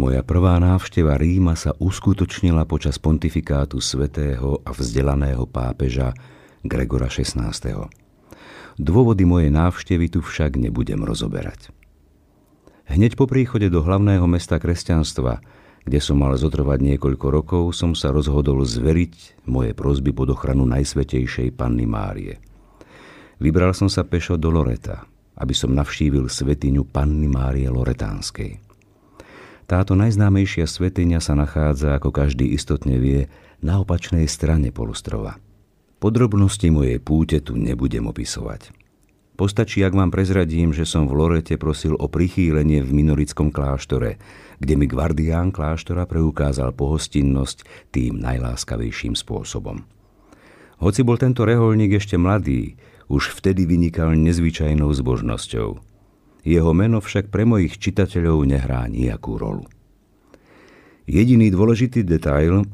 Moja prvá návšteva Ríma sa uskutočnila počas pontifikátu svetého a vzdelaného pápeža Gregora XVI. Dôvody mojej návštevy tu však nebudem rozoberať. Hneď po príchode do hlavného mesta kresťanstva, kde som mal zotrvať niekoľko rokov, som sa rozhodol zveriť moje prosby pod ochranu Najsvetejšej Panny Márie. Vybral som sa pešo do Loreta, aby som navštívil svetiňu Panny Márie Loretánskej. Táto najznámejšia svetiňa sa nachádza, ako každý istotne vie, na opačnej strane polostrova. Podrobnosti mojej púte tu nebudem opisovať. Postačí, ak vám prezradím, že som v Lorete prosil o prichýlenie v minorickom kláštore, kde mi guardián kláštora preukázal pohostinnosť tým najláskavejším spôsobom. Hoci bol tento reholník ešte mladý, už vtedy vynikal nezvyčajnou zbožnosťou – jeho meno však pre mojich čitateľov nehrá nejakú rolu. Jediný dôležitý detail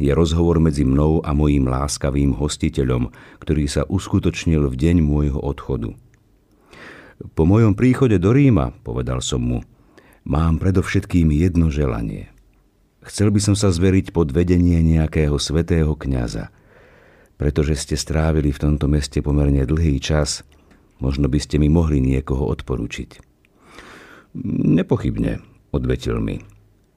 je rozhovor medzi mnou a mojím láskavým hostiteľom, ktorý sa uskutočnil v deň môjho odchodu. Po mojom príchode do Ríma, povedal som mu, mám predovšetkým jedno želanie. Chcel by som sa zveriť pod vedenie nejakého svetého kňaza, pretože ste strávili v tomto meste pomerne dlhý čas – Možno by ste mi mohli niekoho odporúčiť. Nepochybne, odvetil mi.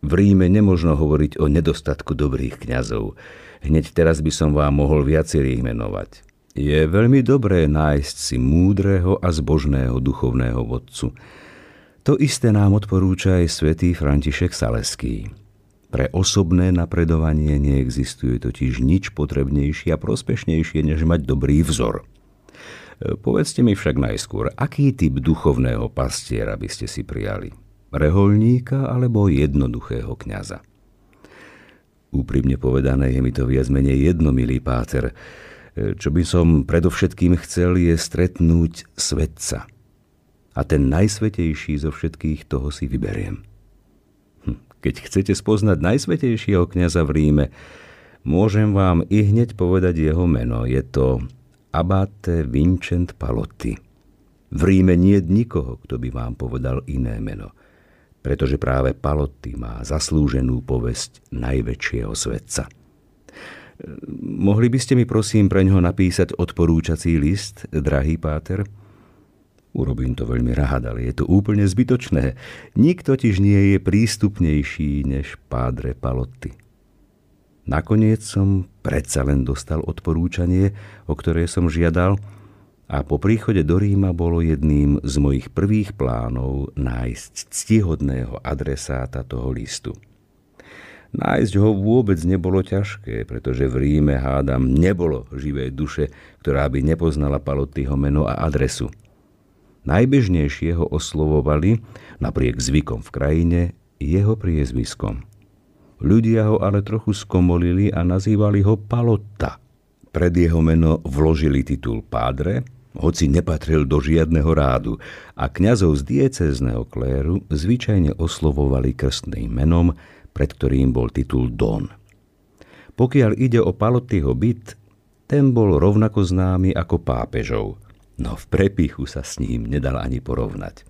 V Ríme nemožno hovoriť o nedostatku dobrých kňazov. Hneď teraz by som vám mohol viacerých menovať. Je veľmi dobré nájsť si múdreho a zbožného duchovného vodcu. To isté nám odporúča aj svätý František Saleský. Pre osobné napredovanie neexistuje totiž nič potrebnejšie a prospešnejšie, než mať dobrý vzor. Povedzte mi však najskôr, aký typ duchovného pastiera by ste si prijali? Reholníka alebo jednoduchého kňaza? Úprimne povedané je mi to viac menej jedno, milý páter. Čo by som predovšetkým chcel je stretnúť svetca. A ten najsvetejší zo všetkých toho si vyberiem. Hm, keď chcete spoznať najsvetejšieho kňaza v Ríme, môžem vám i hneď povedať jeho meno. Je to abate Vincent Palotti. V Ríme nie je nikoho, kto by vám povedal iné meno, pretože práve Palotti má zaslúženú povesť najväčšieho svetca. Mohli by ste mi prosím pre ňoho napísať odporúčací list, drahý páter? Urobím to veľmi rád, ale je to úplne zbytočné. Nik totiž nie je prístupnejší než pádre Palotti. Nakoniec som predsa len dostal odporúčanie, o ktoré som žiadal a po príchode do Ríma bolo jedným z mojich prvých plánov nájsť ctihodného adresáta toho listu. Nájsť ho vôbec nebolo ťažké, pretože v Ríme hádam nebolo živej duše, ktorá by nepoznala Palottyho meno a adresu. Najbežnejšie ho oslovovali, napriek zvykom v krajine, jeho priezviskom – Ľudia ho ale trochu skomolili a nazývali ho Palotta. Pred jeho meno vložili titul pádre, hoci nepatril do žiadneho rádu a kňazov z diecézneho kléru zvyčajne oslovovali krstným menom, pred ktorým bol titul Don. Pokiaľ ide o Palottyho byt, ten bol rovnako známy ako pápežov, no v prepichu sa s ním nedal ani porovnať.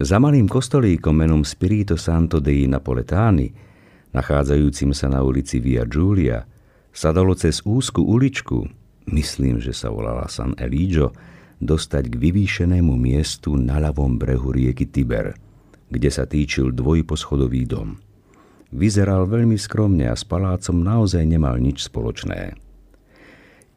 Za malým kostolíkom menom Spirito Santo dei Napoletáni nachádzajúcim sa na ulici Via Giulia, sa dalo cez úzku uličku, myslím, že sa volala San Eligio, dostať k vyvýšenému miestu na ľavom brehu rieky Tiber, kde sa týčil dvojposchodový dom. Vyzeral veľmi skromne a s palácom naozaj nemal nič spoločné.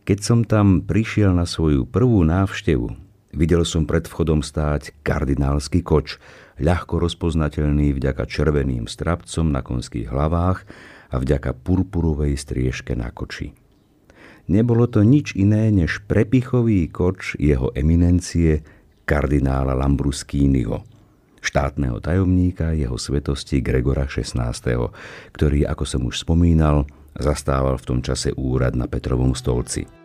Keď som tam prišiel na svoju prvú návštevu, videl som pred vchodom stáť kardinálsky koč, ľahko rozpoznateľný vďaka červeným strapcom na konských hlavách a vďaka purpurovej striežke na koči. Nebolo to nič iné než prepichový koč jeho eminencie kardinála Lambruskýnyho, štátneho tajomníka jeho svetosti Gregora XVI., ktorý, ako som už spomínal, zastával v tom čase úrad na Petrovom stolci.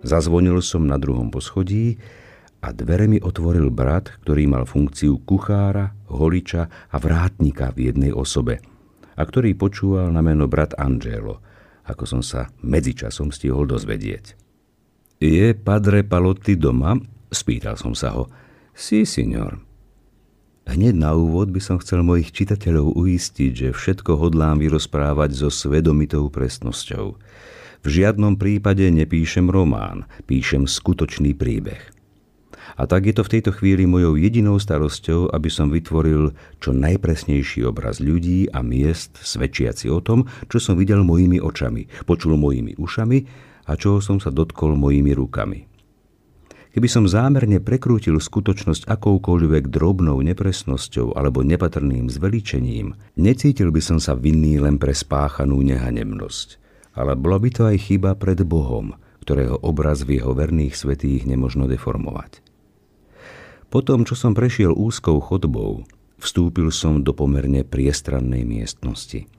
Zazvonil som na druhom poschodí a dvere mi otvoril brat, ktorý mal funkciu kuchára, holiča a vrátnika v jednej osobe a ktorý počúval na meno brat Angelo, ako som sa medzičasom stihol dozvedieť. Je padre Palotti doma? Spýtal som sa ho. Si, signor. Hneď na úvod by som chcel mojich čitateľov uistiť, že všetko hodlám vyrozprávať so svedomitou presnosťou. V žiadnom prípade nepíšem román, píšem skutočný príbeh. A tak je to v tejto chvíli mojou jedinou starosťou, aby som vytvoril čo najpresnejší obraz ľudí a miest svedčiaci o tom, čo som videl mojimi očami, počul mojimi ušami a čoho som sa dotkol mojimi rukami. Keby som zámerne prekrútil skutočnosť akoukoľvek drobnou nepresnosťou alebo nepatrným zveličením, necítil by som sa vinný len pre spáchanú nehanemnosť. Ale bola by to aj chyba pred Bohom, ktorého obraz v jeho verných svetých nemožno deformovať. Potom, čo som prešiel úzkou chodbou, vstúpil som do pomerne priestrannej miestnosti.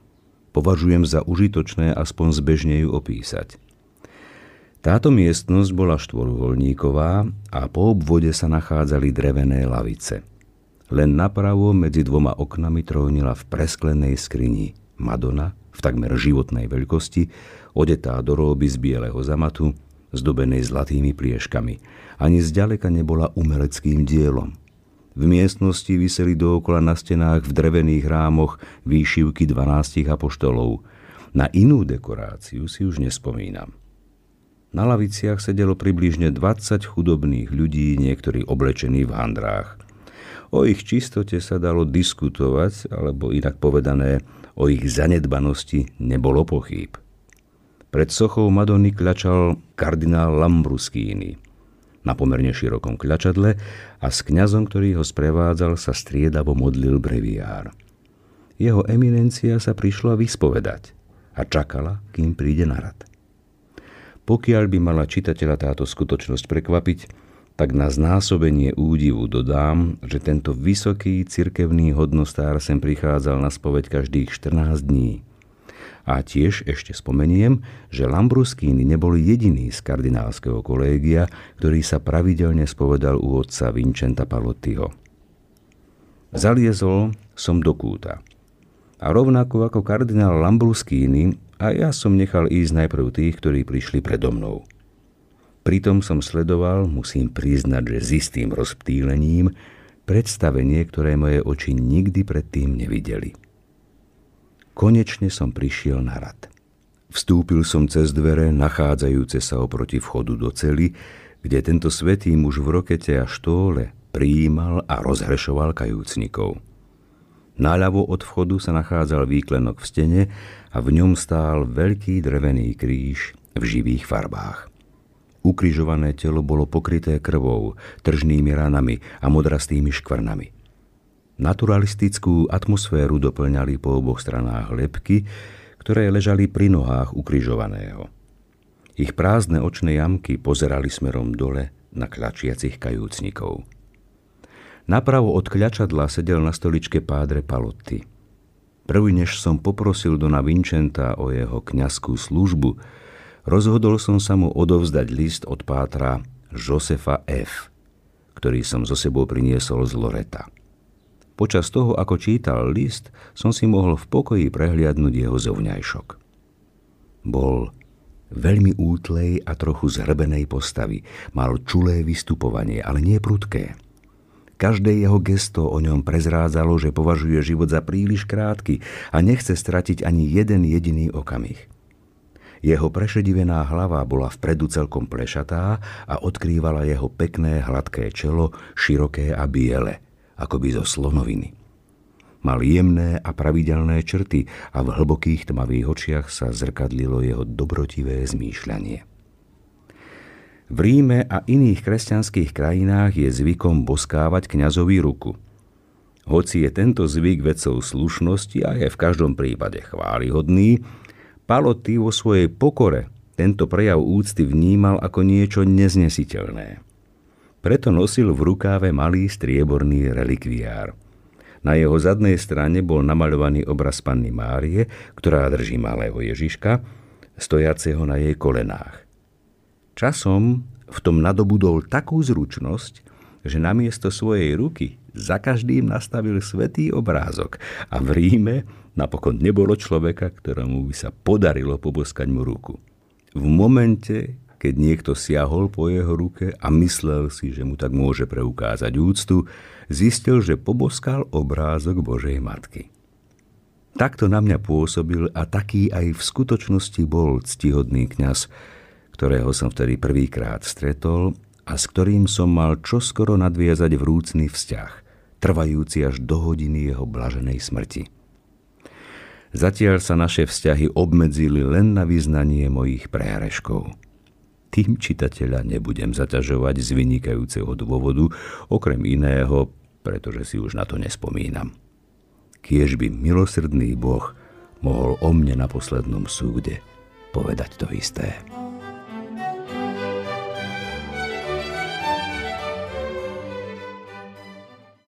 Považujem za užitočné aspoň zbežne ju opísať. Táto miestnosť bola štvoruholníková a po obvode sa nachádzali drevené lavice. Len napravo medzi dvoma oknami trónila v presklenej skrini Madonna v takmer životnej veľkosti, odetá do róby z bieleho zamatu, zdobenej zlatými plieškami. Ani zďaleka nebola umeleckým dielom. V miestnosti vyseli dookola na stenách v drevených rámoch výšivky 12 apoštolov. Na inú dekoráciu si už nespomínam. Na laviciach sedelo približne 20 chudobných ľudí, niektorí oblečení v handrách. O ich čistote sa dalo diskutovať, alebo inak povedané, o ich zanedbanosti nebolo pochýb. Pred sochou Madony kľačal kardinál Lambruskýny na pomerne širokom kľačadle a s kňazom, ktorý ho sprevádzal, sa striedavo modlil breviár. Jeho eminencia sa prišla vyspovedať a čakala, kým príde na rad. Pokiaľ by mala čitateľa táto skutočnosť prekvapiť, tak na znásobenie údivu dodám, že tento vysoký cirkevný hodnostár sem prichádzal na spoveď každých 14 dní – a tiež ešte spomeniem, že Lambruskýny nebol jediný z kardinálskeho kolégia, ktorý sa pravidelne spovedal u otca Vincenta Palottiho. Zaliezol som do kúta. A rovnako ako kardinál Lambruskýny, a ja som nechal ísť najprv tých, ktorí prišli predo mnou. Pritom som sledoval, musím priznať, že s istým rozptýlením, predstavenie, ktoré moje oči nikdy predtým nevideli. Konečne som prišiel na rad. Vstúpil som cez dvere, nachádzajúce sa oproti vchodu do cely, kde tento svetý muž v rokete a štóle prijímal a rozhrešoval kajúcnikov. Náľavo od vchodu sa nachádzal výklenok v stene a v ňom stál veľký drevený kríž v živých farbách. Ukrižované telo bolo pokryté krvou, tržnými ranami a modrastými škvrnami – Naturalistickú atmosféru doplňali po oboch stranách lepky, ktoré ležali pri nohách ukrižovaného. Ich prázdne očné jamky pozerali smerom dole na kľačiacich kajúcnikov. Napravo od kľačadla sedel na stoličke pádre Palotti. Prvý, než som poprosil Dona Vincenta o jeho kňazskú službu, rozhodol som sa mu odovzdať list od pátra Josefa F., ktorý som zo sebou priniesol z Loreta. Počas toho, ako čítal list, som si mohol v pokoji prehliadnúť jeho zovňajšok. Bol veľmi útlej a trochu zhrbenej postavy. Mal čulé vystupovanie, ale nie prudké. Každé jeho gesto o ňom prezrádzalo, že považuje život za príliš krátky a nechce stratiť ani jeden jediný okamih. Jeho prešedivená hlava bola vpredu celkom plešatá a odkrývala jeho pekné hladké čelo, široké a biele – akoby zo slonoviny. Mal jemné a pravidelné črty a v hlbokých tmavých očiach sa zrkadlilo jeho dobrotivé zmýšľanie. V Ríme a iných kresťanských krajinách je zvykom boskávať kňazovi ruku. Hoci je tento zvyk vecou slušnosti a je v každom prípade chválihodný, Paloty vo svojej pokore tento prejav úcty vnímal ako niečo neznesiteľné. Preto nosil v rukáve malý strieborný relikviár. Na jeho zadnej strane bol namaľovaný obraz Panny Márie, ktorá drží malého Ježiška, stojaceho na jej kolenách. Časom v tom nadobudol takú zručnosť, že namiesto svojej ruky za každým nastavil svetý obrázok a v Ríme napokon nebolo človeka, ktorému by sa podarilo poboskať mu ruku. V momente, keď niekto siahol po jeho ruke a myslel si, že mu tak môže preukázať úctu, zistil, že poboskal obrázok Božej Matky. Takto na mňa pôsobil a taký aj v skutočnosti bol ctihodný kňaz, ktorého som vtedy prvýkrát stretol a s ktorým som mal čoskoro nadviazať vrúcný vzťah, trvajúci až do hodiny jeho blaženej smrti. Zatiaľ sa naše vzťahy obmedzili len na vyznanie mojich prehreškov – tým čitateľa nebudem zaťažovať z vynikajúceho dôvodu, okrem iného, pretože si už na to nespomínam. Kiež by milosrdný Boh mohol o mne na poslednom súde povedať to isté.